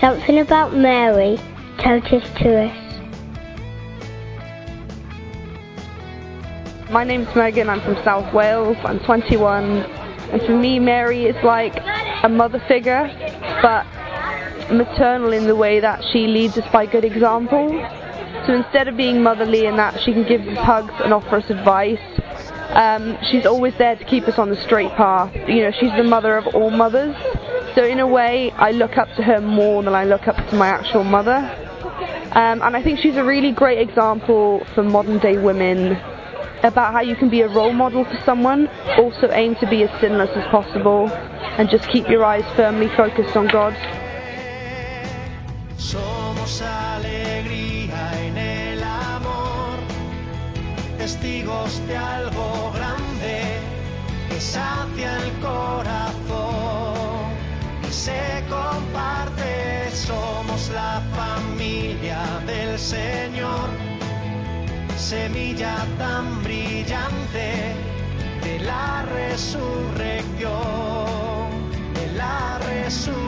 Something about Mary us to us. My name's Megan, I'm from South Wales, I'm 21, and for me, Mary is like a mother figure, but maternal in the way that she leads us by good example. So instead of being motherly in that she can give us hugs and offer us advice, um, she's always there to keep us on the straight path. You know, she's the mother of all mothers. So in a way, I look up to her more than I look up to my actual mother. Um, and I think she's a really great example for modern day women about how you can be a role model for someone, also aim to be as sinless as possible, and just keep your eyes firmly focused on God. Somos alegría en el amor, testigos de algo grande que sacia el corazón se comparte. Somos la familia del Señor, semilla tan brillante de la resurrección, de la resurrección.